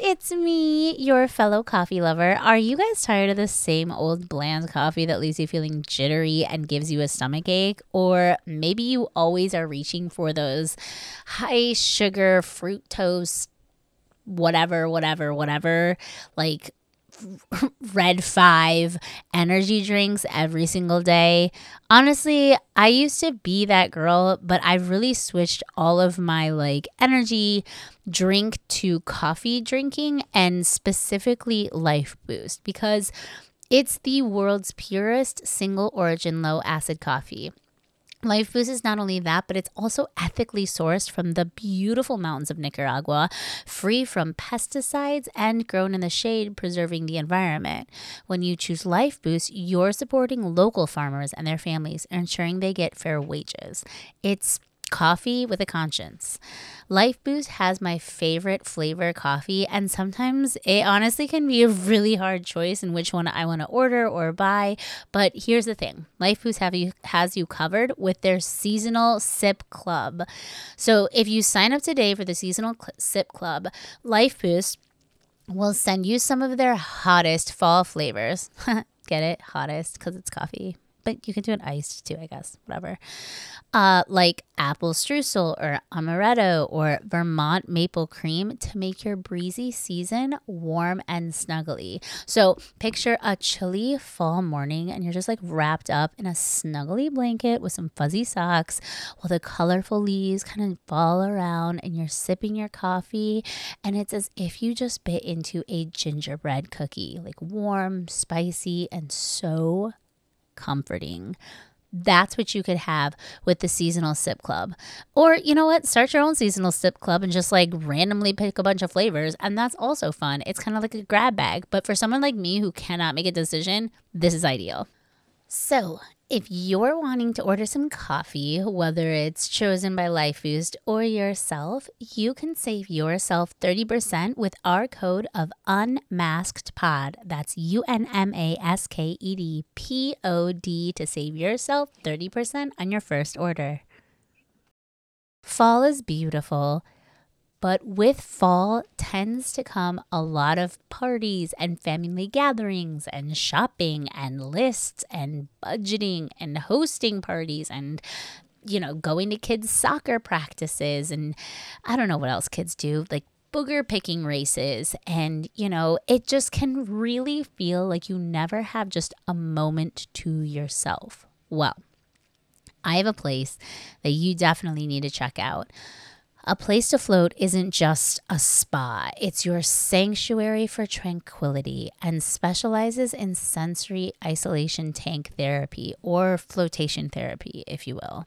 It's me, your fellow coffee lover. Are you guys tired of the same old bland coffee that leaves you feeling jittery and gives you a stomach ache? Or maybe you always are reaching for those high sugar, fructose, whatever, whatever, whatever, like red five energy drinks every single day. Honestly, I used to be that girl, but I've really switched all of my like energy drink to coffee drinking and specifically Life Boost because it's the world's purest single origin low acid coffee. Life Boost is not only that, but it's also ethically sourced from the beautiful mountains of Nicaragua, free from pesticides and grown in the shade, preserving the environment. When you choose Life Boost, you're supporting local farmers and their families, ensuring they get fair wages. It's coffee with a conscience. Life Boost has my favorite flavor coffee, and sometimes it honestly can be a really hard choice in which one I want to order or buy. But here's the thing Life Boost have you, has you covered with their seasonal sip club. So if you sign up today for the seasonal cl- sip club, Life Boost will send you some of their hottest fall flavors. Get it? Hottest because it's coffee but you can do it iced too, I guess. Whatever. Uh, like apple streusel or amaretto or Vermont maple cream to make your breezy season warm and snuggly. So picture a chilly fall morning and you're just like wrapped up in a snuggly blanket with some fuzzy socks while the colorful leaves kind of fall around and you're sipping your coffee. And it's as if you just bit into a gingerbread cookie, like warm, spicy, and so comforting. That's what you could have with the seasonal sip club. Or, you know what? Start your own seasonal sip club and just like randomly pick a bunch of flavors. And that's also fun. It's kind of like a grab bag. But for someone like me who cannot make a decision, this is ideal. So, if you're wanting to order some coffee, whether it's chosen by Life Boost or yourself, you can save yourself 30% with our code of unmasked pod. That's U N M A S K E D P O D to save yourself 30% on your first order. Fall is beautiful. But with fall tends to come a lot of parties and family gatherings and shopping and lists and budgeting and hosting parties and you know, going to kids' soccer practices and I don't know what else kids do, like booger picking races. And, you know, it just can really feel like you never have just a moment to yourself. Well, I have a place that you definitely need to check out. A place to float isn't just a spa, it's your sanctuary for tranquility and specializes in sensory isolation tank therapy or flotation therapy, if you will.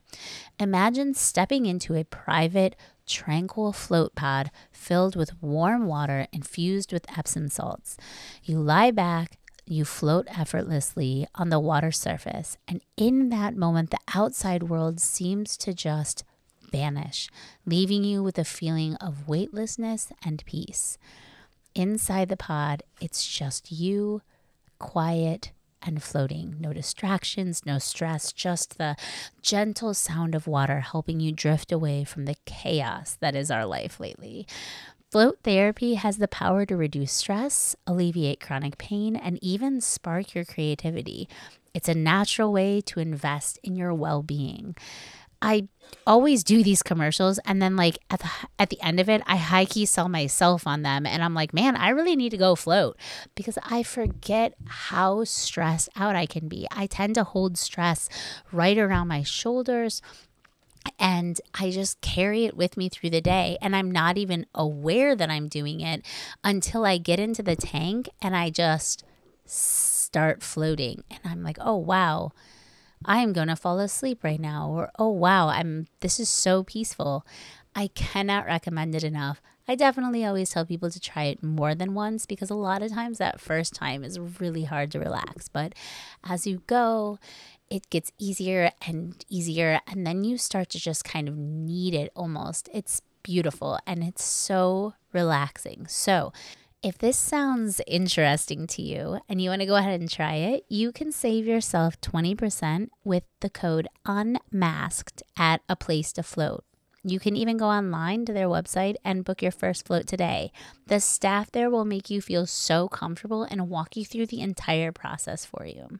Imagine stepping into a private, tranquil float pod filled with warm water infused with Epsom salts. You lie back, you float effortlessly on the water surface, and in that moment, the outside world seems to just vanish, leaving you with a feeling of weightlessness and peace. Inside the pod, it's just you, quiet and floating. No distractions, no stress, just the gentle sound of water helping you drift away from the chaos that is our life lately. Float therapy has the power to reduce stress, alleviate chronic pain, and even spark your creativity. It's a natural way to invest in your well being. I always do these commercials and then like at the at the end of it I high key sell myself on them and I'm like, "Man, I really need to go float because I forget how stressed out I can be. I tend to hold stress right around my shoulders and I just carry it with me through the day. And I'm not even aware that I'm doing it until I get into the tank and I just start floating. And I'm like, oh, wow, I am going to fall asleep right now. Or, oh, wow, I'm, this is so peaceful. I cannot recommend it enough. I definitely always tell people to try it more than once because a lot of times that first time is really hard to relax. But as you go, it gets easier and easier. And then you start to just kind of need it almost. It's beautiful and it's so relaxing. So, if this sounds interesting to you and you want to go ahead and try it, you can save yourself 20% with the code UNMASKED at a place to float. You can even go online to their website and book your first float today. The staff there will make you feel so comfortable and walk you through the entire process for you.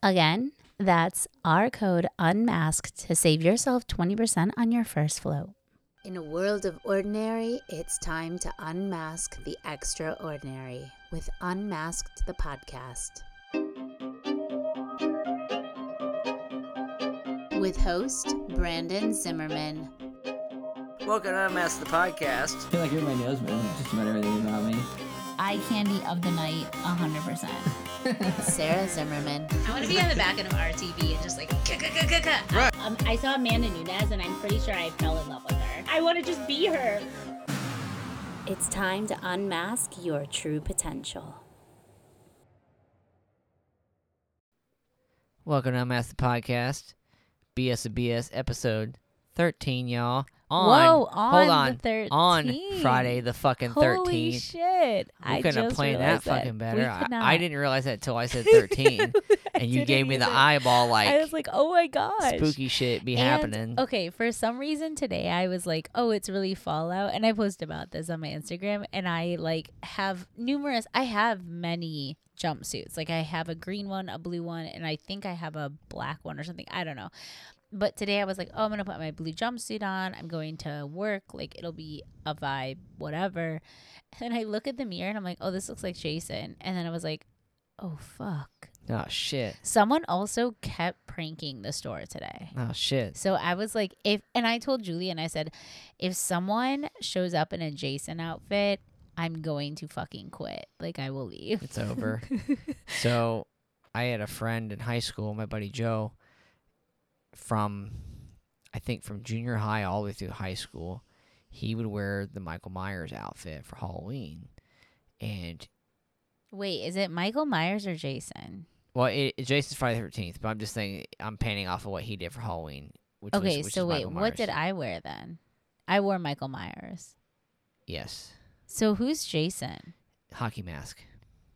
Again, that's our code UNMASKED to save yourself 20% on your first float. In a world of ordinary, it's time to unmask the extraordinary with Unmasked the Podcast. With host Brandon Zimmerman. Welcome to Unmask the Podcast. I feel like you're my husband. Just about everything about me. Eye candy of the night, 100%. Sarah Zimmerman. I want to be on the back end of RTV and just like, Right. um, I saw Amanda Nunes and I'm pretty sure I fell in love with her. I want to just be her. It's time to unmask your true potential. Welcome to Unmask the Podcast. BS of BS episode 13, y'all. On, Whoa, on hold the on, 13th. on Friday the fucking 13th. Holy shit. we I couldn't have planned that realized fucking better. I, I didn't realize that until I said 13, I and you gave me the eyeball like I was like, oh my gosh. spooky shit be And, happening. Okay, for some reason today I was like, oh, it's really Fallout, and I posted about this on my Instagram, and I like have numerous. I have many jumpsuits. Like I have a green one, a blue one, and I think I have a black one or something. I don't know. But today I was like, oh, I'm gonna put my blue jumpsuit on. I'm going to work. Like it'll be a vibe, whatever. And I look at the mirror and I'm like, oh, this looks like Jason. And then I was like, oh fuck. Oh shit. Someone also kept pranking the store today. Oh shit. So I was like, if, and I told Julie, and I said, if someone shows up in a Jason outfit, I'm going to fucking quit. Like, I will leave. It's over. so I had a friend in high school, my buddy Joe, from I think from junior high all the way through high school. He would wear the Michael Myers outfit for Halloween. And Wait, is it Michael Myers or Jason? well, it, it- Jason's Friday the thirteenth, but I'm just saying I'm painting off of what he did for Halloween. Which was- Okay, which so wait, what did I wear then? I wore Michael Myers. Yes, So who's Jason? hockey mask.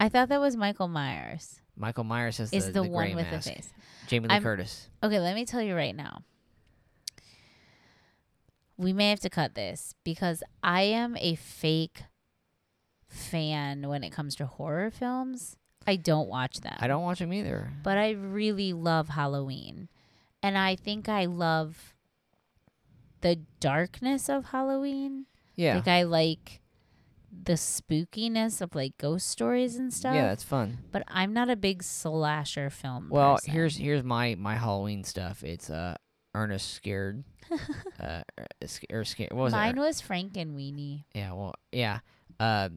I thought that was Michael Myers. Michael Myers has Is the, the, the one with mask. the face. Jamie Lee I'm- Curtis. Okay, let me tell you right now. We may have to cut this because I am a fake fan when it comes to horror films. I don't watch them. I don't watch them either. But I really love Halloween. And I think I love the darkness of Halloween. Yeah, Like I like the spookiness of like ghost stories and stuff. yeah, that's fun. but I'm not a big slasher film. Well, person. here's here's my my Halloween stuff. It's uh Ernest scared. uh, er, sc- or scared. What was Mine it? was Frankenweenie. Yeah. Well, yeah. Uh,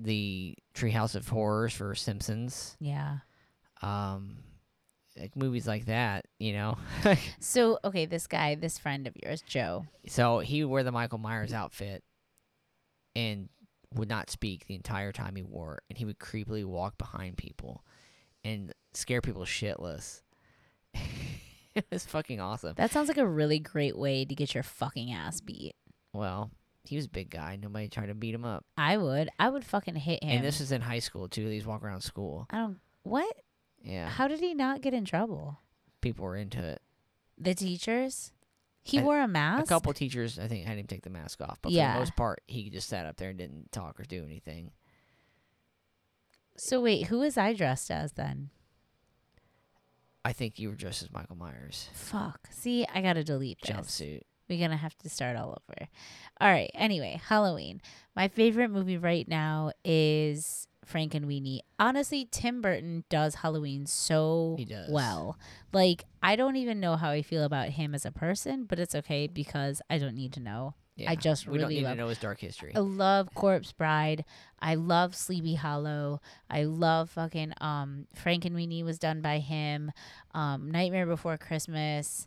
the Treehouse of Horrors for Simpsons. Yeah. Um, like movies like that. You know. So okay, this guy, this friend of yours, Joe. so he would wear the Michael Myers outfit, and would not speak the entire time he wore it, and he would creepily walk behind people, and scare people shitless. it was fucking awesome. That sounds like a really great way to get your fucking ass beat. Well, he was a big guy. Nobody tried to beat him up. I would. I would fucking hit him. And this is in high school too. He's walking around school. I don't. What? Yeah, How did he not get in trouble? people were into it. The teachers. He I- wore a mask. A couple teachers, I think, had him take the mask off, but for the most part, he just sat up there and didn't talk or do anything. So wait, who was I dressed as then? I think you were dressed as Michael Myers, Fuck. See, I gotta delete this. jumpsuit. We're gonna have to start all over. All right. Anyway, Halloween. My favorite movie right now is Frankenweenie. Honestly, Tim Burton does Halloween so He does. well. Like, I don't even know how I feel about him as a person, but it's okay because I don't need to know. Yeah, I just we don't need love- to know his dark history. I love Corpse Bride. I love Sleepy Hollow. I love fucking um Frankenweenie was done by him. Um Nightmare Before Christmas.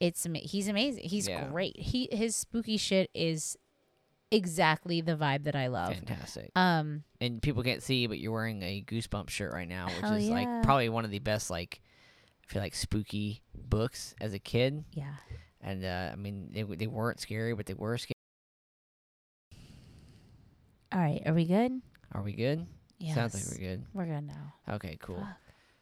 It's he's amazing. He's Yeah. great. He his spooky shit is exactly the vibe that I love. Fantastic. Um And people can't see, but you're wearing a Goosebump shirt right now, which is yeah. like probably one of the best like I feel like spooky books as a kid. yeah. And uh, I mean, they they weren't scary, but they were scary. All right, are we good? Are we good? Yes. Sounds like we're good. We're good now. Okay, cool. Fuck.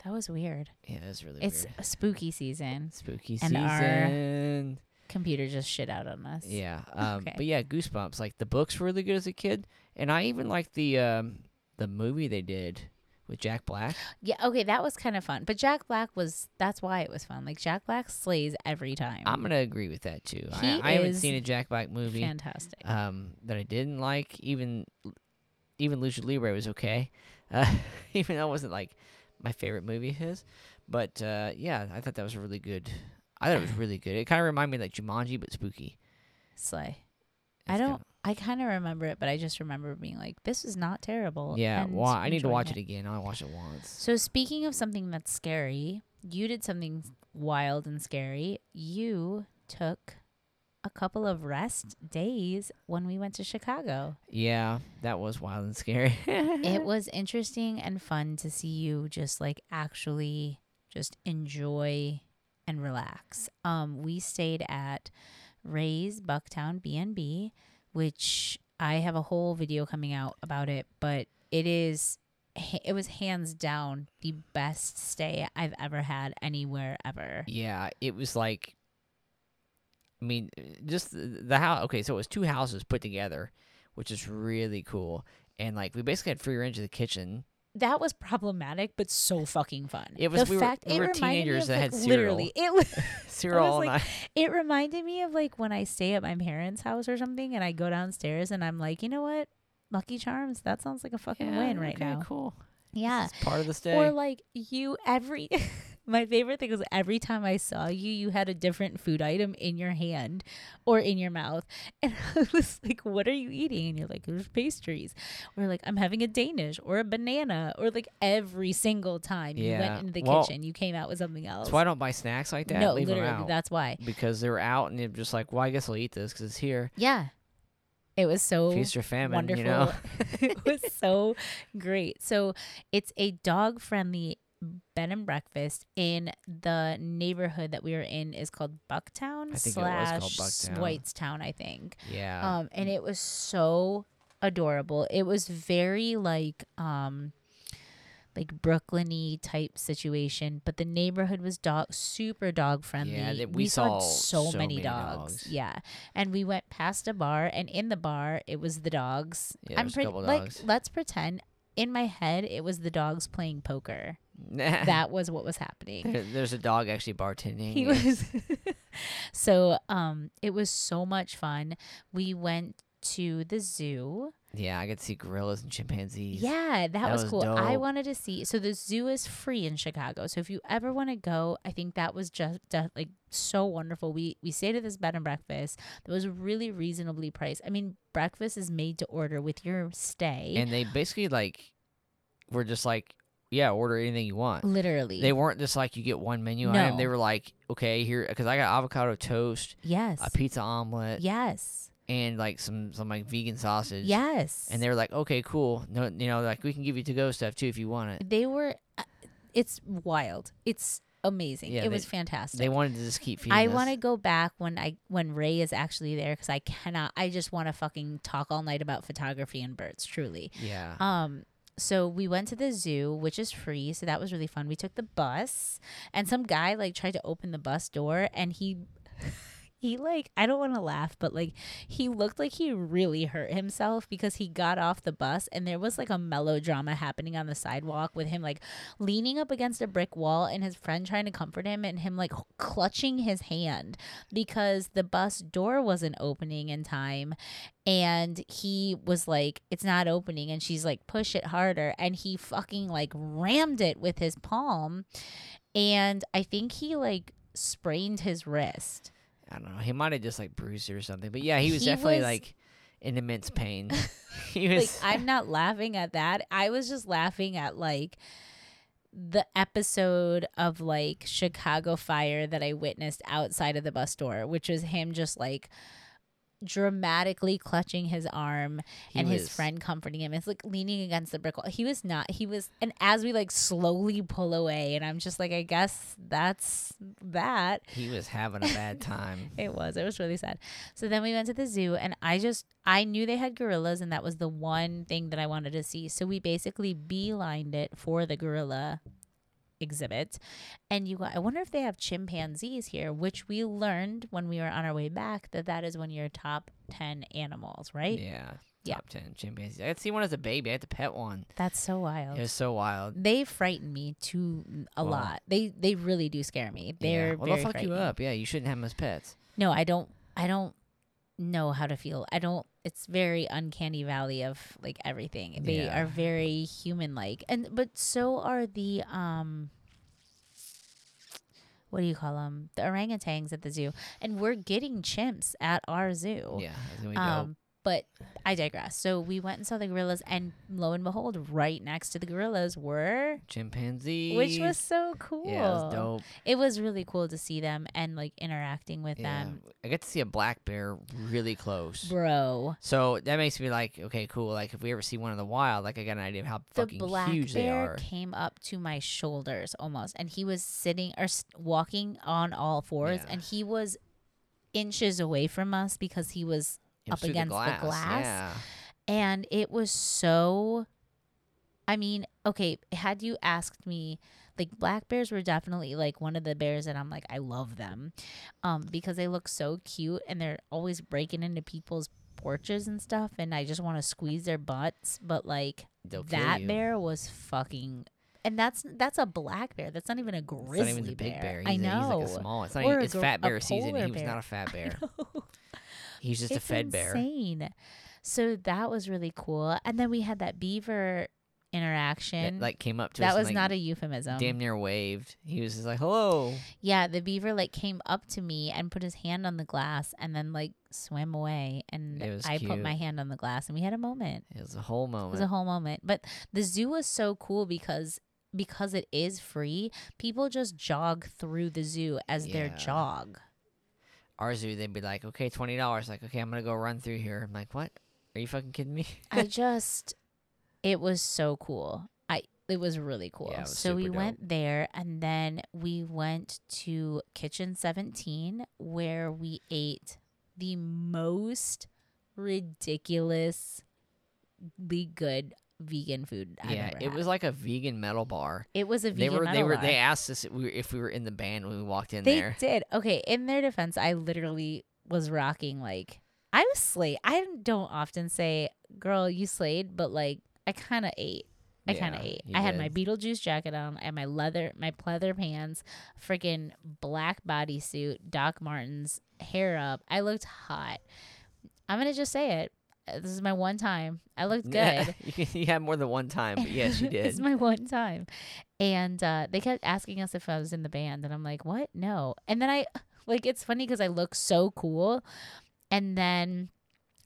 That was weird. Yeah, that's really It's weird. a spooky season. Spooky season. Computer just shit out on us. Yeah. Um, Okay. But yeah, Goosebumps. Like the books were really good as a kid, and I even liked the um, the movie they did with Jack Black. Yeah, okay, that was kind of fun. But Jack Black was that's why it was fun. Like Jack Black slays every time. I'm gonna agree with that too. He I, I haven't seen a Jack Black movie Fantastic. um, that I didn't like. Even even Lucha Libre was okay, uh, even though it wasn't like my favorite movie of his. But uh, yeah, I thought that was a really good. I thought it was really good. It kind of reminded me of like Jumanji, but spooky. Slay. I don't kinda- I kind of remember it, but I just remember being like this is not terrible. yeah, well, I need to watch it again. I watched it once. So speaking of something that's scary, you did something wild and scary. You took a couple of rest days when we went to Chicago. Yeah, that was wild and scary. it was interesting and fun to see you just like actually just enjoy and relax. Um we stayed at Ray's Bucktown B&B, which I have a whole video coming out about it, but it is it was hands down the best stay I've ever had anywhere ever. Yeah, it was like, I mean, just the, the house. Okay, so it was two houses put together, which is really cool. And like, we basically had free range of the kitchen. That was problematic, but so fucking fun. It was- the we were- we it were teenagers that like, had cereal. literally it was Cereal all like- night. It reminded me of like when I stay at my parents' house or something and I go downstairs and I'm like, you know what? Lucky Charms, that sounds like a fucking Yeah, win right okay, now. Cool. Yeah. Part of the stay. Or like you every my favorite thing was every time I saw you, you had a different food item in your hand or in your mouth. And I was like, What are you eating? And you're like, There's pastries. Or like, I'm having a Danish or a banana. Or like every single time you went into the Well, kitchen, you came out with something else. So I don't buy snacks like that. no, Leave literally, that's why. because they're out and they're just like, well, I guess I'll eat this because it's here. Yeah. It was so Feast or famine, wonderful. you know. it was so great. So it's a dog friendly bed and breakfast in the neighborhood that we were in is called Bucktown I think slash Bucktown. Whitestown, I think. Yeah. Um, and it was so adorable. It was very like um like Brooklyny type situation, but the neighborhood was dog super dog friendly. that- we saw so, so many, many dogs. dogs. Yeah, and we went past a bar, and in the bar it was the dogs. Yeah, I'm pretty like let's pretend in my head it was the dogs playing poker. that was what was happening. There- there's a dog actually bartending. He was so um it was so much fun. We went to the zoo. Yeah, I to see gorillas and chimpanzees. Yeah, that, That was, was cool. I wanted to see. So the zoo is free in Chicago. So if you ever want to go, I think that was just like so wonderful. We we stayed at this bed and breakfast that was really reasonably priced. I mean, breakfast is made to order with your stay. And they basically like were just like, yeah, order anything you want. literally. They weren't just like you get one menu item. They were like, okay, here because I got avocado toast, yes. a pizza omelet, yes. And like some some like vegan sausage. Yes. And they were like, okay, cool. No, you know, like we can give you to go stuff too if you want it. they were uh, it's wild. It's amazing. Yeah, it they- was fantastic. They wanted to just keep feeding. I want to go back when I when Ray is actually there because I cannot. I just want to fucking talk all night about photography and birds. Truly. Yeah. Um. So we went to the zoo, which is free. So that was really fun. We took the bus, and some guy like tried to open the bus door, and he. He like I don't want to laugh, but like he looked like he really hurt himself because he got off the bus and there was like a melodrama happening on the sidewalk with him like leaning up against a brick wall and his friend trying to comfort him and him like clutching his hand because the bus door wasn't opening in time and he was like it's not opening and she's like push it harder and he fucking like rammed it with his palm and i think he like sprained his wrist I don't know. He might have just like bruised or something. But yeah, he was He definitely was- like in immense pain. he like was. i'm not laughing at that i was just laughing at like the episode of like chicago fire that i witnessed outside of the bus door which was him just like dramatically clutching his arm he and his friend comforting him. It's like leaning against the brick wall. He was not. He was, and as we like slowly pull away, and I'm just like, I guess that's that. He was having a bad time. It was. It was really sad. So then we went to the zoo, and I just I knew they had gorillas, and that was the one thing that I wanted to see. So we basically beelined it for the gorilla exhibit. And you I wonder if they have chimpanzees here, which we learned when we were on our way back that that is one of your top 10 animals, right? Yeah. Yeah. Top 10 chimpanzees. I had to see one as a baby. I had to pet one. That's so wild. It was so wild. they frighten me too mm, a Well- lot. They they really do scare me. They're yeah. Well, they'll fuck you up. Yeah, you shouldn't have them as pets. No, I don't. I don't know how to feel. I don't. It's very uncanny valley of like everything. They Yeah. are very human like, and but so are the um. What do you call them? The orangutans at the zoo, and we're getting chimps at our zoo. Yeah, that's gonna be Um. But I digress. So we went and saw the gorillas, and lo and behold, right next to the gorillas were, Chimpanzees. which was so cool. yeah, it was dope. It was really cool to see them and like interacting with Yeah, them, I get to see a black bear really close. bro. So that makes me like, okay, cool. Like if we ever see one in the wild, like I got an idea of how The fucking black huge they bear are. came up to my shoulders almost, and he was sitting or walking on all fours, Yeah. and he was inches away from us because he was up against the glass. Yeah. and it was so i mean okay had you asked me like black bears were definitely like one of the bears that i'm like i love them um because they look so cute and they're always breaking into people's porches and stuff and i just want to squeeze their butts but like They'll that bear was fucking and that's that's a black bear that's not even a It's grizzly not even the big bear. i know A, he's like a small. It's not. Or Even, a it's gor- fat bear season. He was not a fat bear. He's just a it's fed bear. insane. So that was really cool. And then we had that beaver That interaction. like came up to that us. and, was like, not a euphemism. damn near waved. He was just like, "Hello." Yeah, the beaver like came up to me and put his hand on the glass and then like swam away. And I put my hand on the glass and we had a moment. It was a whole moment. It was a whole moment. But the zoo was so cool because because it is free, people just jog through the zoo as their Yeah. jog. Our zoo, they'd be like, "Okay, twenty dollars." Like, okay, I'm gonna go run through here. I'm like, "What? Are you fucking kidding me?" I just it was so cool. I it was really cool. Yeah, was so we dope. went there and then we went to Kitchen 17 where we ate the most ridiculously good vegan food I've yeah, ever it had. was like a vegan metal bar. it was a vegan. They were they were bar. they asked us if we were, if we were in the band when we walked in They there. did. Okay, in their defense, I literally was rocking like I was slayed. I don't often say, "Girl, you slayed," but like I kind of ate. I kind of ate. I had my. Beetlejuice jacket on, and my leather, my pleather pants, freaking black bodysuit, Doc Martens, hair up. I looked hot. I'm gonna just say it. This is my one time. I looked good. you, had more than one time, but yes, you did. it's my one time. And uh, they kept asking us if I was in the band. And I'm like, what? No. And then I, like, it's funny because I look so cool. And then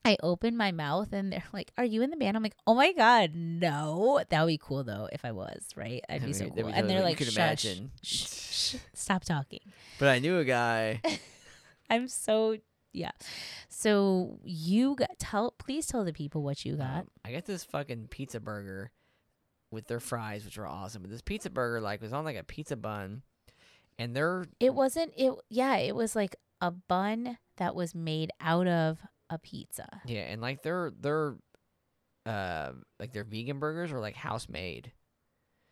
I open my mouth and they're like, are you in the band? I'm like, oh my God, no. That would be cool though if I was, right? I'd be so mean, that'd cool. be And they're like, shush, shh, shh, stop talking. But I knew a guy. I'm so, yeah. So you got, tell, please tell the people what you got. Um, I got this fucking pizza burger with their fries, which were awesome. But this pizza burger like was on like a pizza bun, and they're It wasn't it yeah, it was like a bun that was made out of a pizza. yeah, and like they're they're uh like their vegan burgers were like house made.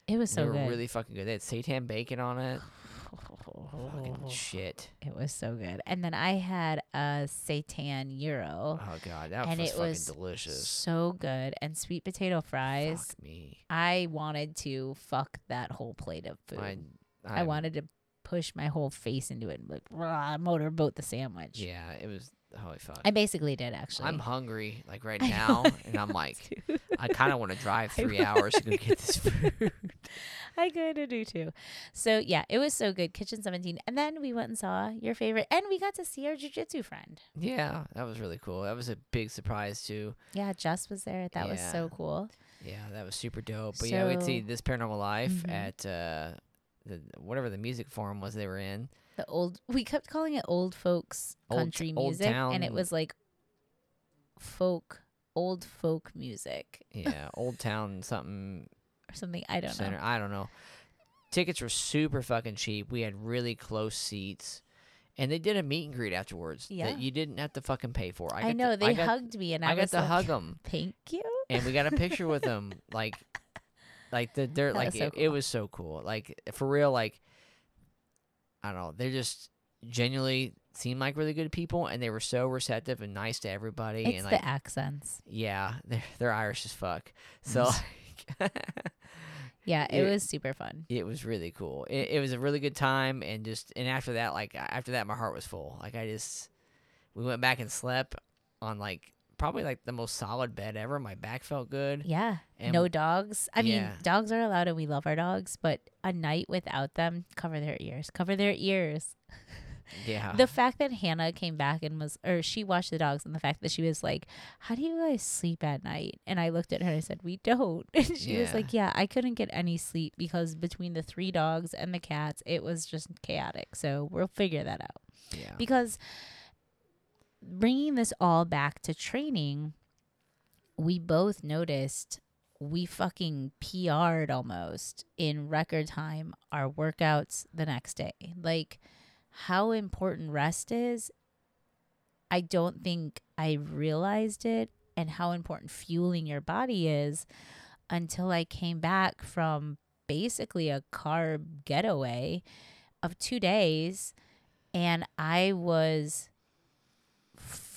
It was they so were good. really fucking good. They had seitan bacon on it. Oh, fucking oh. shit. It was so good. And then I had a seitan gyro. Oh god, that and was it fucking was delicious. so good. And sweet potato fries. Fuck me. I wanted to fuck that whole plate of food. I, I, wanted to push my whole face into it and like rah, motorboat the sandwich. Yeah, it was holy fuck. I basically did actually. I'm hungry like right now, and I'm like. I kind of want to drive three hours to go get this food. I kind of do too. So yeah, it was so good. Kitchen 17. And then we went and saw your favorite, and we got to see our jujitsu friend. yeah, that was really cool. That was a big surprise too. Yeah, Jess was there. That was so cool. Yeah, that was super dope. But yeah, we'd see this paranormal life Mhm. at uh, the whatever the music forum was they were in. The old, we kept calling it old folks Old- country old music, and it was like folk, old folk music Yeah, Old Town something or something. I don't center. know. I don't know. Tickets were super fucking cheap. We had really close seats. And they did a meet and greet afterwards Yeah. that you didn't have to fucking pay for. I, I, know to, they I got, hugged me, and I, I got was to like, hug them, Thank you. and we got a picture with them. Like, Like the they're like so it, it was so cool. Like for real, like I don't know, they're just genuinely seem like really good people, and they were so receptive and nice to everybody. It's and the accents. yeah, they're they're Irish as fuck. So mm. Yeah, it it- was super fun. it was really cool. It, it was a really good time, and just and after that, like after that, my heart was full. Like I just we went back and slept on like probably like the most solid bed ever. My back felt good. Yeah. And no dogs. I mean, dogs are allowed and we love our dogs, but a night without them, cover their ears. Cover their ears. Yeah. The fact that Hannah came back and was, or she watched the dogs, and the fact that she was like, How do you guys sleep at night? And I looked at her and I said, We don't. And she was like, Yeah, I couldn't get any sleep because between the three dogs and the cats, it was just chaotic. So we'll figure that out. yeah. Because bringing this all back to training, we both noticed we fucking PR'd almost in record time our workouts the next day. Like how important rest is, I don't think I realized it and how important fueling your body is until I came back from basically a carb getaway of two days and I was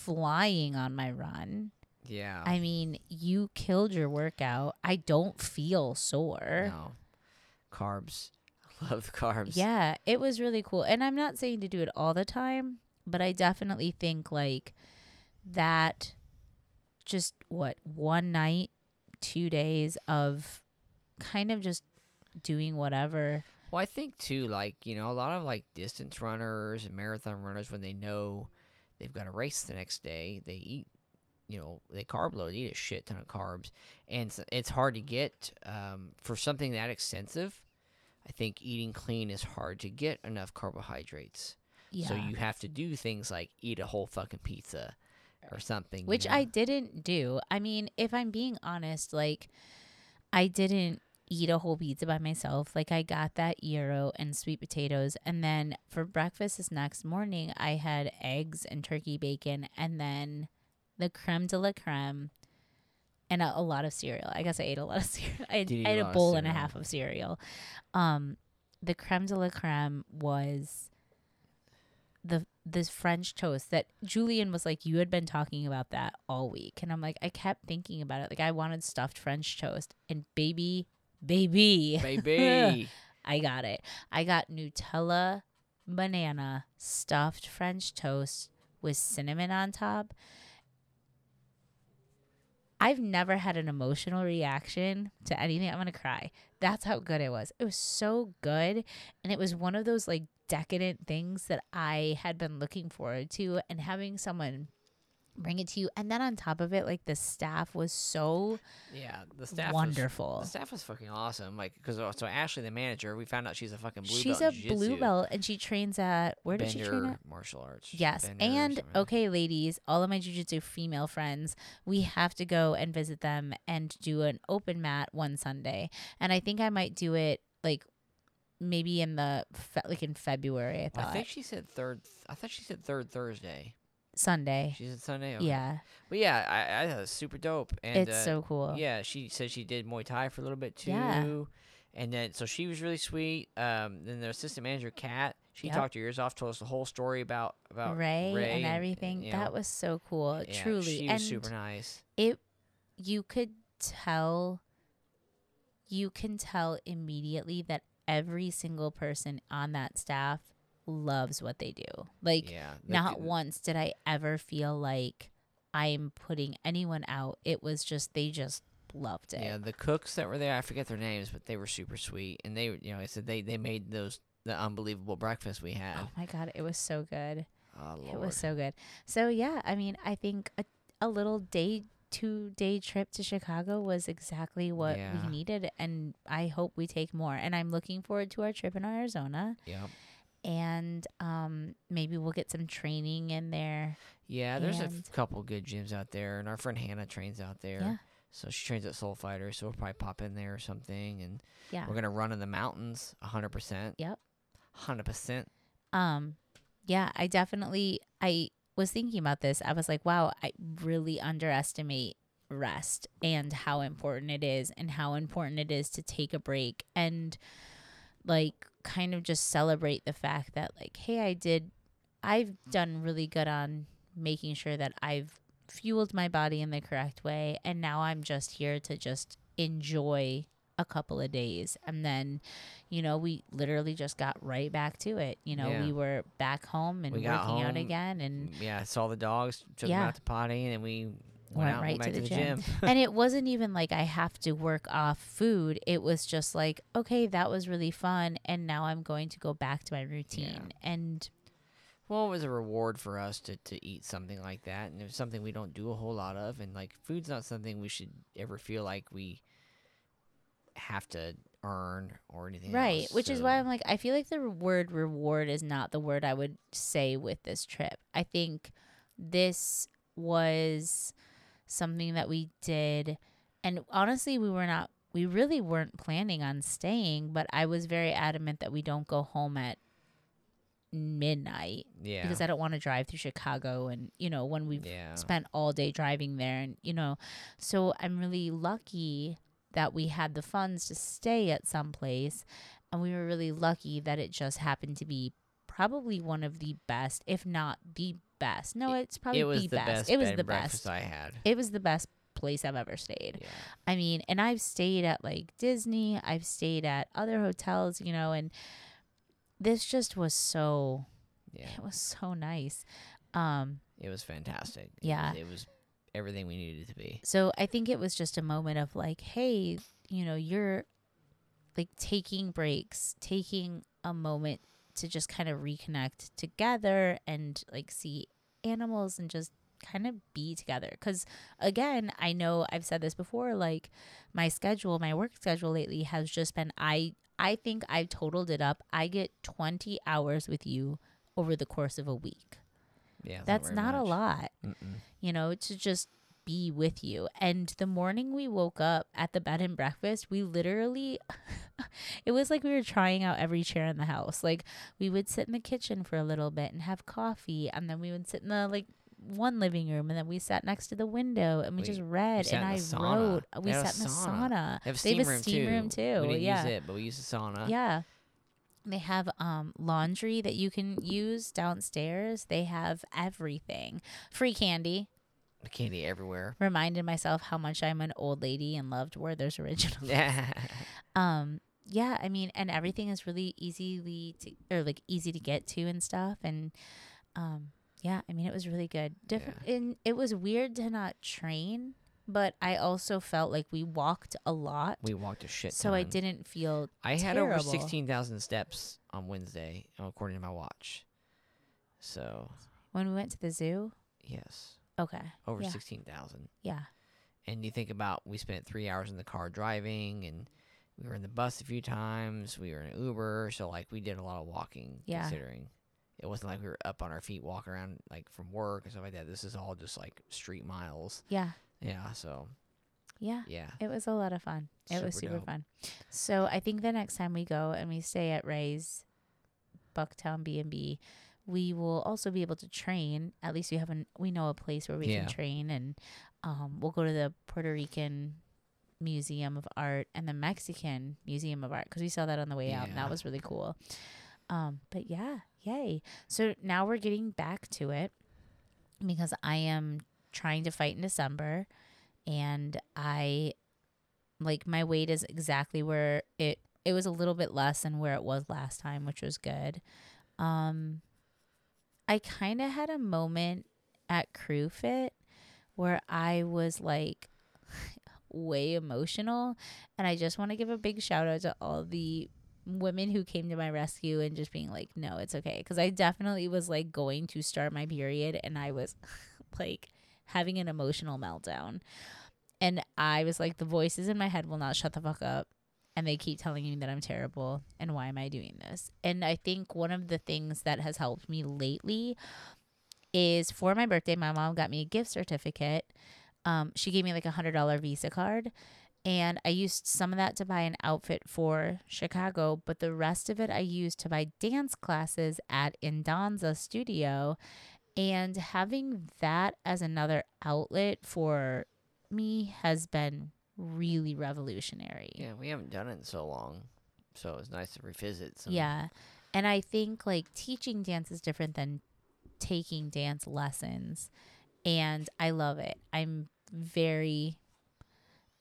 flying on my run. yeah. I mean, you killed your workout. I don't feel sore. no. Carbs. I love the carbs. Yeah, it was really cool. And I'm not saying to do it all the time, but I definitely think like that just what one night, two days of kind of just doing whatever. Well, I think too, like you know, a lot of like distance runners and marathon runners, when they know they've got a race the next day, they eat, you know, they carb load, eat a shit ton of carbs, and it's, it's hard to get um, for something that extensive. I think eating clean is hard to get enough carbohydrates. Yeah. So you have to do things like eat a whole fucking pizza or something. you which know? I didn't do. I mean, if I'm being honest, like I didn't eat a whole pizza by myself. Like I got that gyro and sweet potatoes, and then for breakfast this next morning, I had eggs and turkey bacon, and then the creme de la creme. And a, a lot of cereal. I guess I ate a lot of cereal. I, had- Did eat I a had a of bowl and a half of cereal. Um, the creme de la creme was the this French toast that Julian was like, you had been talking about that all week, and I'm like, I kept thinking about it. Like I wanted stuffed French toast, and baby, baby, baby. I got it. I got Nutella banana stuffed French toast with cinnamon on top. I've never had an emotional reaction to anything. I'm going to cry. That's how good it was. It was so good. And it was one of those like decadent things that I had been looking forward to and having someone bring it to you. And then on top of it, like the staff was so yeah, the staff was wonderful. The staff was fucking awesome. Like, because uh, so Ashley, the manager, we found out she's a fucking blue She's belt a blue belt and she trains at where did she train at? martial arts. Yes. Bender And okay, ladies, all of my jujitsu female friends, we have to go and visit them and do an open mat one Sunday. And I think I might do it like maybe in the fe- like in February. I thought I think she said third. I thought she said third Thursday. Sunday. She said Sunday. Okay. Yeah, But yeah, I, I thought it was super dope. And it's uh, so cool. Yeah, she said she did Muay Thai for a little bit too. Yeah. And then so she was really sweet. Um, then the assistant manager Kat, she Yep. talked her ears off, told us the whole story about about Ray, Ray and everything. you that know, was so cool. yeah, Truly, she and was super nice. it you could tell you can tell immediately that every single person on that staff loves what they do. Like Yeah, not once did I ever feel like I'm putting anyone out. It was just they just loved it. Yeah, the cooks that were there, I forget their names, but they were super sweet, and they, you know, I said they they made those the unbelievable breakfast we had. Oh my god, it was so good. Oh, Lord. It was so good. So yeah, I mean, I think a a little day two day trip to Chicago was exactly what Yeah. we needed and I hope we take more. And I'm looking forward to our trip in Arizona Yep. And um maybe we'll get some training in there. Yeah, there's a f- couple good gyms out there, and our friend Hannah trains out there. Yeah. So she trains at Soul Fighter, so we'll probably pop in there or something, and Yeah. we're gonna run in the mountains, hundred percent. Yep. Hundred percent. Um, yeah, I definitely I was thinking about this. I was like, wow, I really underestimate rest and how important it is and how important it is to take a break and like kind of just celebrate the fact that like hey I did I've done really good on making sure that I've fueled my body in the correct way and now I'm just here to just enjoy a couple of days. And then you know we literally just got right back to it. You know Yeah. we were back home and We working got out again and Yeah, saw the dogs, took them out to potty, and then we went, Went out right went to the to the gym. gym. and it wasn't even like I have to work off food. It was just like, okay, that was really fun. And now I'm going to go back to my routine. And well, it was a reward for us to, to eat something like that, and it was something we don't do a whole lot of. And like, food's not something we should ever feel like we have to earn or anything. right, else, which is why I'm like, I feel like the word reward is not the word I would say with this trip. I think this was something that we did. And honestly, we were not, we really weren't planning on staying, but I was very adamant that we don't go home at midnight yeah, because I don't want to drive through Chicago and you know when we've yeah, spent all day driving there and you know. So I'm really lucky that we had the funds to stay at some place and we were really lucky that it just happened to be probably one of the best if not the best no it's probably it was the, the best. best. it was the best I had. it was the best place I've ever stayed Yeah, I mean, and I've stayed at like Disney, I've stayed at other hotels, you know, and this just was so yeah, it was so nice. Um it was fantastic. It Yeah. was, it was everything we needed it to be. so I think it was just a moment of like, hey, you know, you're like taking breaks, taking a moment to just kind of reconnect together and like see animals and just kind of be together cuz again, I know I've said this before like my schedule, my work schedule lately has just been I I think I've totaled it up. I get 20 hours with you over the course of a week. Yeah, That's very not a lot Mm-mm. you know, to just be with you. And the morning we woke up at the bed and breakfast, we literally, it was like we were trying out every chair in the house. Like we would sit in the kitchen for a little bit and have coffee, and then we would sit in the like one living room, and then we sat next to the window and we, We- just read. sat And I sauna. wrote. We sat in the sauna. They have a They steam, have a room, steam too. room, too. We didn't Yeah. use it, but we used the sauna. Yeah. They have um, laundry that you can use downstairs. They have everything. Free candy candy everywhere. reminded myself how much I'm an old lady and loved Werther's Original. Yeah. Um, yeah, I mean, and everything is really easily to or like easy to get to and stuff, and um, yeah, I mean, it was really good. Different, and it was weird to not train, but I also felt like we walked a lot, we walked a shit so I didn't feel I had over 16,000 steps on Wednesday, according to my watch. So, when we went to the zoo. yes, Okay, over Yeah. 16,000. yeah, And you think about we spent three hours in the car driving, and we were in the bus a few times. We were in Uber, so like we did a lot of walking. Yeah. Considering it wasn't like we were up on our feet walking around like from work and stuff like that. This is all just like street miles. yeah, Yeah. So yeah. yeah. It was a lot of fun. It was Super super dope. fun. So I think the next time we go and we stay at Ray's Bucktown B and B, we will also be able to train. At least we have an we know a place where we Yeah. can train, and um, we'll go to the Puerto Rican Museum of Art and the Mexican Museum of Art because we saw that on the way out, and that was really cool. Um, but yeah, yay! So now we're getting back to it because I am trying to fight in December, and I like my weight is exactly where it it was a little bit less than where it was last time, which was good. Um I kind of had a moment at Crew Fit where I was like way emotional and I just want to give a big shout out to all the women who came to my rescue and just being like no it's okay cuz I definitely was like going to start my period and I was like having an emotional meltdown and I was like, the voices in my head will not shut the fuck up. And they keep telling me that I'm terrible. And why am I doing this? And I think one of the things that has helped me lately is for my birthday, my mom got me a gift certificate. Um, she gave me like a $100 Visa card. And I used some of that to buy an outfit for Chicago, but the rest of it I used to buy dance classes at Indonza Studio. And having that as another outlet for me has been really revolutionary. Yeah, we haven't done it in so long, so it's nice to revisit. Some, Yeah. And I think like teaching dance is different than taking dance lessons. And I love it. I'm very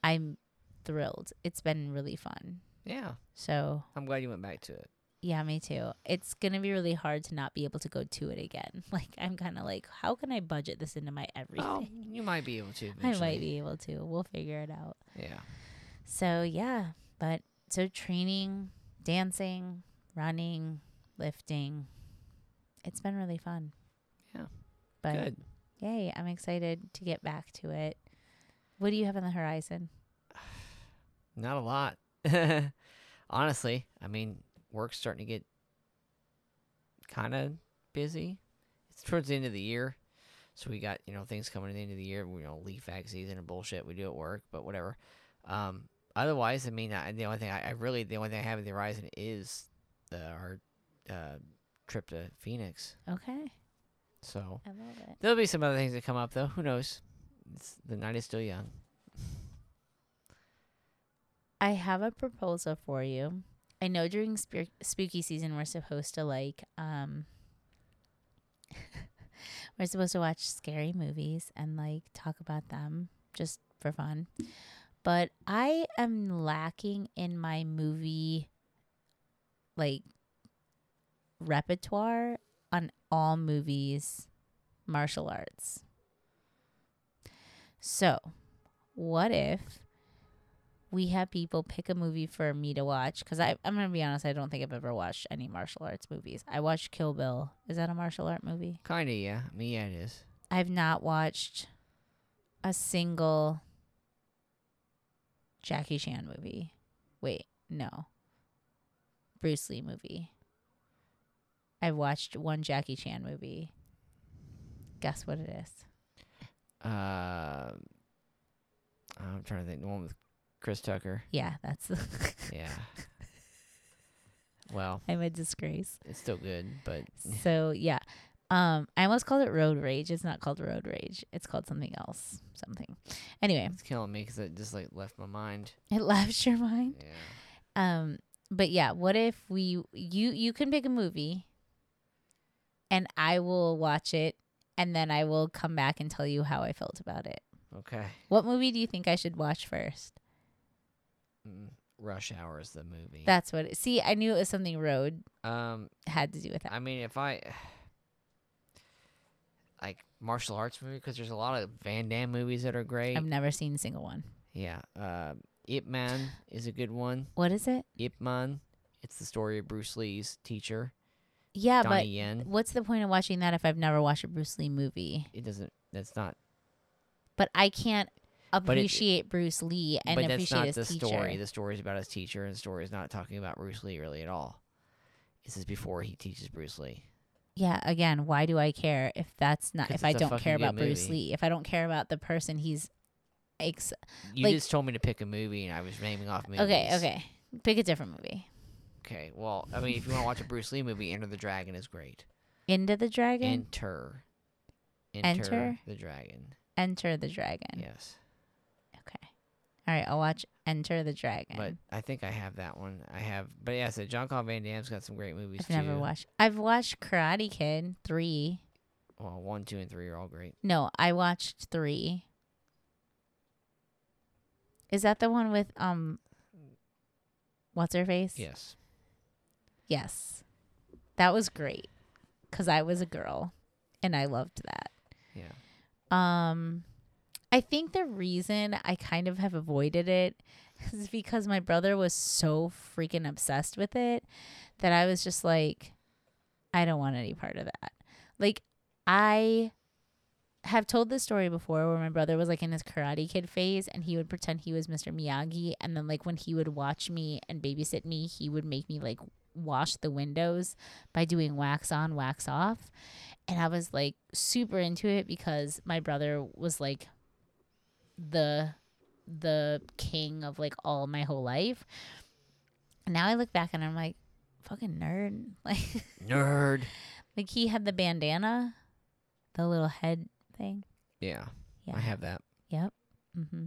I'm thrilled. It's been really fun. yeah. So, I'm glad you went back to it. Yeah, me too. It's going to be really hard to not be able to go to it again. Like I'm kind of like how can I budget this into my oh, everything? Oh, you might be able to. I might be able to. We'll figure it out. Yeah. So, yeah, but so training, dancing, running, lifting. It's been really fun. Yeah. But Good. yay, I'm excited to get back to it. What do you have on the horizon? Not a lot. Honestly, I mean, work's starting to get kind of busy. It's towards the end of the year. So we got, you know, things coming at the end of the year, We, you know, leaf vac season and bullshit we do at work, but whatever. Um, otherwise, I mean, I, the only thing I, I really, the only thing I have in the horizon is the, our uh, trip to Phoenix. Okay. So I love it. there'll be some other things that come up, though. Who knows? It's, the night is still young. I have a proposal for you. I know during spook spooky season we're supposed to like um we're supposed to watch scary movies and like talk about them just for fun. But I am lacking in my movie like repertoire on all movies martial arts. So, what if we have people pick a movie for me to watch because I'm gonna be honest, I don't think I've ever watched any martial arts movies. I watched Kill Bill. Is that a martial art movie? Kind of, yeah. I mean, yeah, it is. I've not watched a single Jackie Chan movie. Wait, no. Bruce Lee movie. I've watched one Jackie Chan movie. Guess what it is? Uh, I'm trying to think. The one with Chris Tucker. Yeah, that's The Yeah. well, I'm a disgrace. it's still good, but So yeah. Um, I almost called it road rage. It's not called road rage. It's called something else. Something. Anyway, it's killing me because it just like left my mind. it left your mind. Yeah. Um, but yeah, what if we you you can pick a movie and I will watch it and then I will come back and tell you how I felt about it. Okay. What movie do you think I should watch first? Rush Hour is the movie. That's what it, See, I knew it was something road um, had to do with that. I mean, if I like martial arts movie, because there's a lot of Van Damme movies that are great. I've never seen a single one. yeah. Uh, Ip Man is a good one. What is it? Ip Man. It's the story of Bruce Lee's teacher, Yeah, Donnie but Yen. what's the point of watching that if I've never watched a Bruce Lee movie? It doesn't. That's not. But I can't it- appreciate Bruce Lee and but that's appreciate not his the teacher. story. The story is about his teacher, and the story is not talking about Bruce Lee really at all. This is before he teaches Bruce Lee. Yeah, again, why do I care if that's not if I don't care about Bruce. Lee? If I don't care about the person he's ex- You Like- just told me to pick a movie, and I was naming off movies. Okay, okay. Pick a different movie. Okay. Well, I mean, if you want to watch a Bruce Lee movie, Enter the Dragon is great. Into the Dragon? Enter. Enter? the Dragon. Enter the Dragon. Yes. All right, I'll watch Enter the Dragon. But I think I have that one. I have, but yeah, so Jean Claude Van Damme's got some great movies I've too. never watched. I've watched Karate Kid 3. Well, one, two, and three are all great. No, I watched 3. Is that the one with um what's her face? Yes. Yes. That was great cuz I was a girl and I loved that. Yeah. Um I think the reason I kind of have avoided it is because my brother was so freaking obsessed with it that I was just like I don't want any part of that. Like I have told this story before where my brother was like in his karate kid phase and he would pretend he was Mr. Miyagi and then like when he would watch me and babysit me, he would make me like wash the windows by doing wax on, wax off. And I was like super into it because my brother was like the the king of like all my whole life. And now I look back and I'm like fucking nerd. Like Nerd. like he had the bandana, the little head thing. Yeah. Yeah. I have that. Yep. Mm-hmm.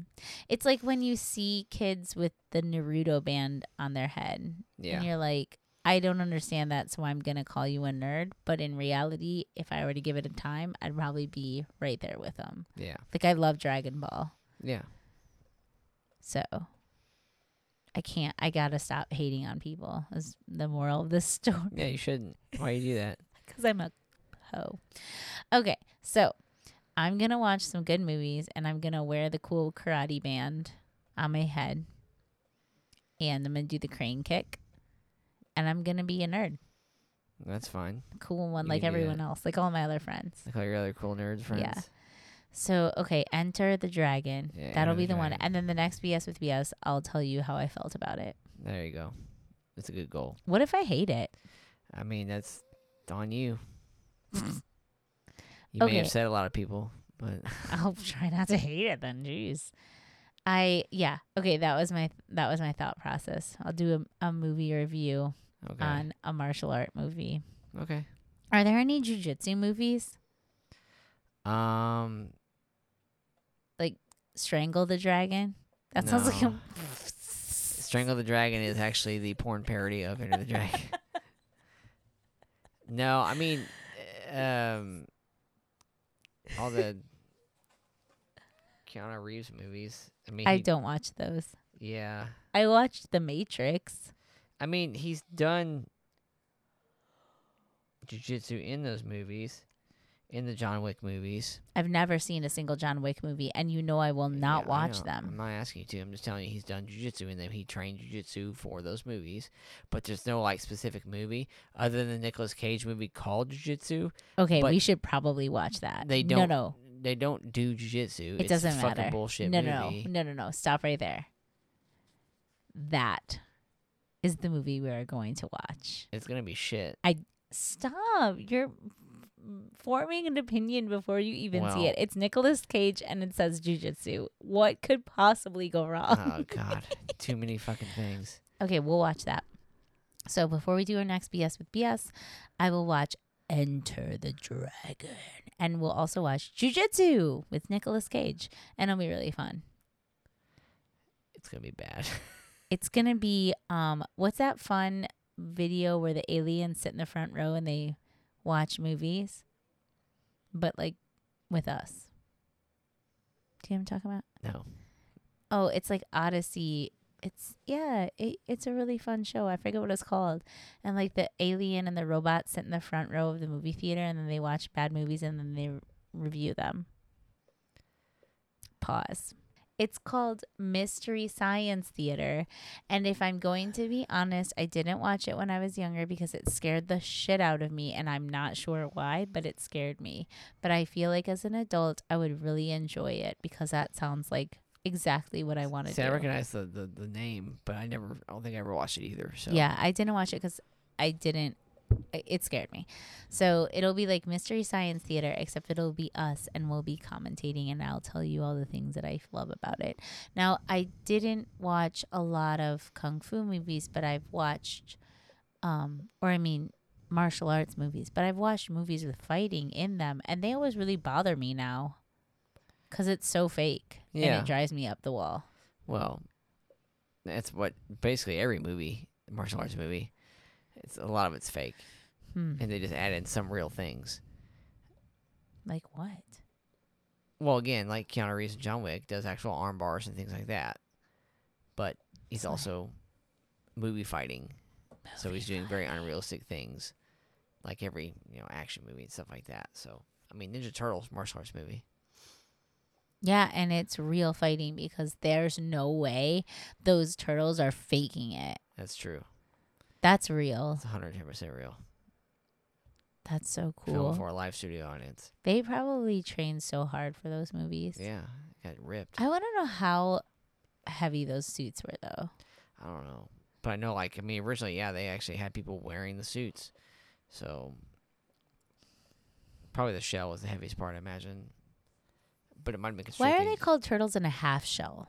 It's like when you see kids with the Naruto band on their head, Yeah. and you're like, I don't understand that, so I'm gonna call you a nerd. But in reality, if I were to give it a time, I'd probably be right there with them. Yeah. Like I love Dragon Ball, Yeah. so I can't. I gotta stop hating on people. Is the moral of this story? Yeah, you shouldn't. Why you do that? because I'm a hoe. Okay, so I'm gonna watch some good movies and I'm gonna wear the cool karate band on my head, and I'm gonna do the crane kick, and I'm gonna be a nerd, That's fine. a cool one You like everyone else, like all my other friends. Like all your other cool nerds friends. Yeah. So okay, Enter the Dragon. Yeah, That'll be the the one, and then the next BS with BS, I'll tell you how I felt about it. There you go. That's a good goal. What if I hate it? I mean, that's on you. you may Okay. upset a lot of people, but I'll try not to hate it then. Jeez. I yeah okay that was my that was my thought process. I'll do a, a movie review okay. on a martial art movie. okay. Are there any jujitsu movies? Um, like Strangle the Dragon. That sounds like a Strangle the Dragon is actually the porn parody of Enter the Dragon. no, I mean, um, all the Keanu Reeves movies. I mean, I he- don't watch those. Yeah, I watched The Matrix. I mean, he's done jujitsu in those movies, in the John Wick movies. I've never seen a single John Wick movie, and you know I will not Yeah, watch them. I'm not asking you to. I'm just telling you he's done jujitsu in them. He trained jujitsu for those movies, but there's no like specific movie other than the Nicolas Cage movie called Jujitsu. Okay, we should probably watch that. They don't. no, They don't do jujitsu. it it's doesn't a fucking matter. bullshit no, movie. no, no, no, no. Stop right there. That is the movie we are going to watch. It's gonna be shit. I stop. You're forming an opinion before you even see it. It's Nicolas Cage and it says jujitsu. What could possibly go wrong? oh god, too many fucking things. Okay, we'll watch that. So before we do our next BS with BS, I will watch Enter the Dragon. And we'll also watch Jujitsu with Nicolas Cage. And it'll be really fun. It's gonna be bad. It's gonna be um what's that fun video where the aliens sit in the front row and they watch movies? But like with us. Do you know what I'm talking about? no. Oh, it's like Odyssey. It's yeah, it, it's a really fun show. I forget what it's called. And like the alien and the robot sit in the front row of the movie theater, and then they watch bad movies and then they r- review them. Pause. It's called Mystery Science Theater. And if I'm going to be honest, I didn't watch it when I was younger because it scared the shit out of me. And I'm not sure why, but it scared me. But I feel like as an adult, I would really enjoy it because that sounds like exactly what I wanted to See, do. I recognize the, the the name, but I never. I don't think I ever watched it either. So Yeah, I didn't watch it because I didn't. It scared me. So it'll be like Mystery Science Theater, except it'll be us and we'll be commentating, and I'll tell you all the things that I love about it. Now, I didn't watch a lot of kung fu movies, but I've watched, um, or I mean, martial arts movies, but I've watched movies with fighting in them, and they always really bother me now because it's so fake yeah. and it drives me up the wall. Well, that's what basically every movie, martial arts movie, it's a lot of it's fake, Hmm. and they just add in some real things. Like what? Well, again, like Keanu Reeves and John Wick does actual arm bars and things like that, but he's also movie fighting, so he's doing very unrealistic things, like every you know action movie and stuff like that. So I mean, Ninja Turtles martial arts movie. Yeah, and it's real fighting because there's no way those turtles are faking it. That's true. That's real. It's 110 percent real. That's so Film cool. for a live studio audience. They probably trained so hard for those movies. Yeah, got ripped. I want to know how heavy those suits were, though. I don't know. But I know, like, I mean, originally, yeah, they actually had people wearing the suits. So, probably the shell was the heaviest part, I imagine. But it might have been Why are they called turtles in a half shell?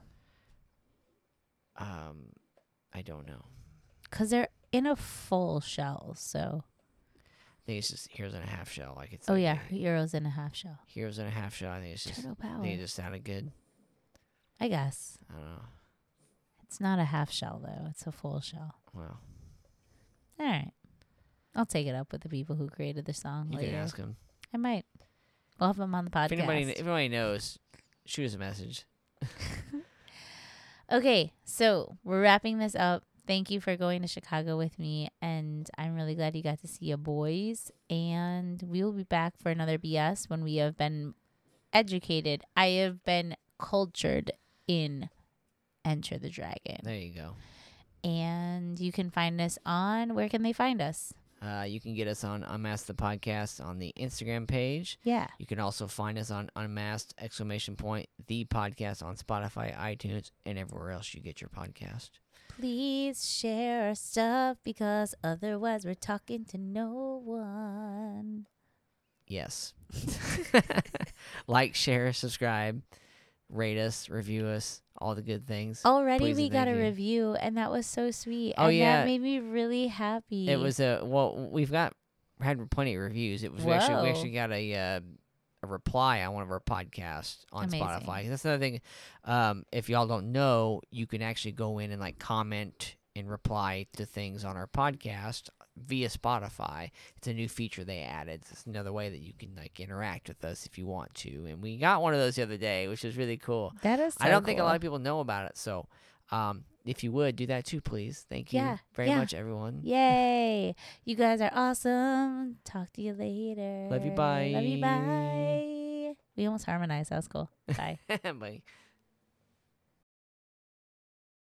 Um, I don't know. Because they're in a full shell. So, I think it's just heroes in a half shell. Like, it's oh like yeah, heroes in a half shell. heroes in a half shell. I think it's just, Turtle I power. think it just sounded good. I guess. I don't know. It's not a half shell though. It's a full shell. Well, All right. I'll take it up with the people who created the song you later. can ask him. I might. We'll have them on the podcast. If anybody, if anybody knows, shoot us a message. Okay, so we're wrapping this up. Thank you for going to Chicago with me, and I'm really glad you got to see your boys. And we will be back for another BS when we have been educated. I have been cultured in Enter the Dragon. There you go. And you can find us on where can they find us? Uh, you can get us on Unmasked the Podcast on the Instagram page. Yeah. You can also find us on Unmasked exclamation point the podcast on Spotify, iTunes, and everywhere else you get your podcast. Please share our stuff because otherwise we're talking to no one. Yes. like, share, subscribe, rate us, review us, all the good things. Already Please we got a you. review and that was so sweet. Oh, and yeah. that made me really happy. It was a well, we've got had plenty of reviews. It was we actually we actually got a uh, a reply on one of our podcasts on Amazing. Spotify. That's another thing. Um, if y'all don't know, you can actually go in and like comment and reply to things on our podcast via Spotify. It's a new feature they added. It's another way that you can like interact with us if you want to. And we got one of those the other day, which is really cool. that is I don't think a lot of people know about it. So, um, if you would do that too, please. Thank you Yeah, very yeah. much, everyone. Yay. You guys are awesome. Talk to you later. Love you, Bye. Love you. bye. Bye. We almost harmonized. That was cool. Bye. Bye.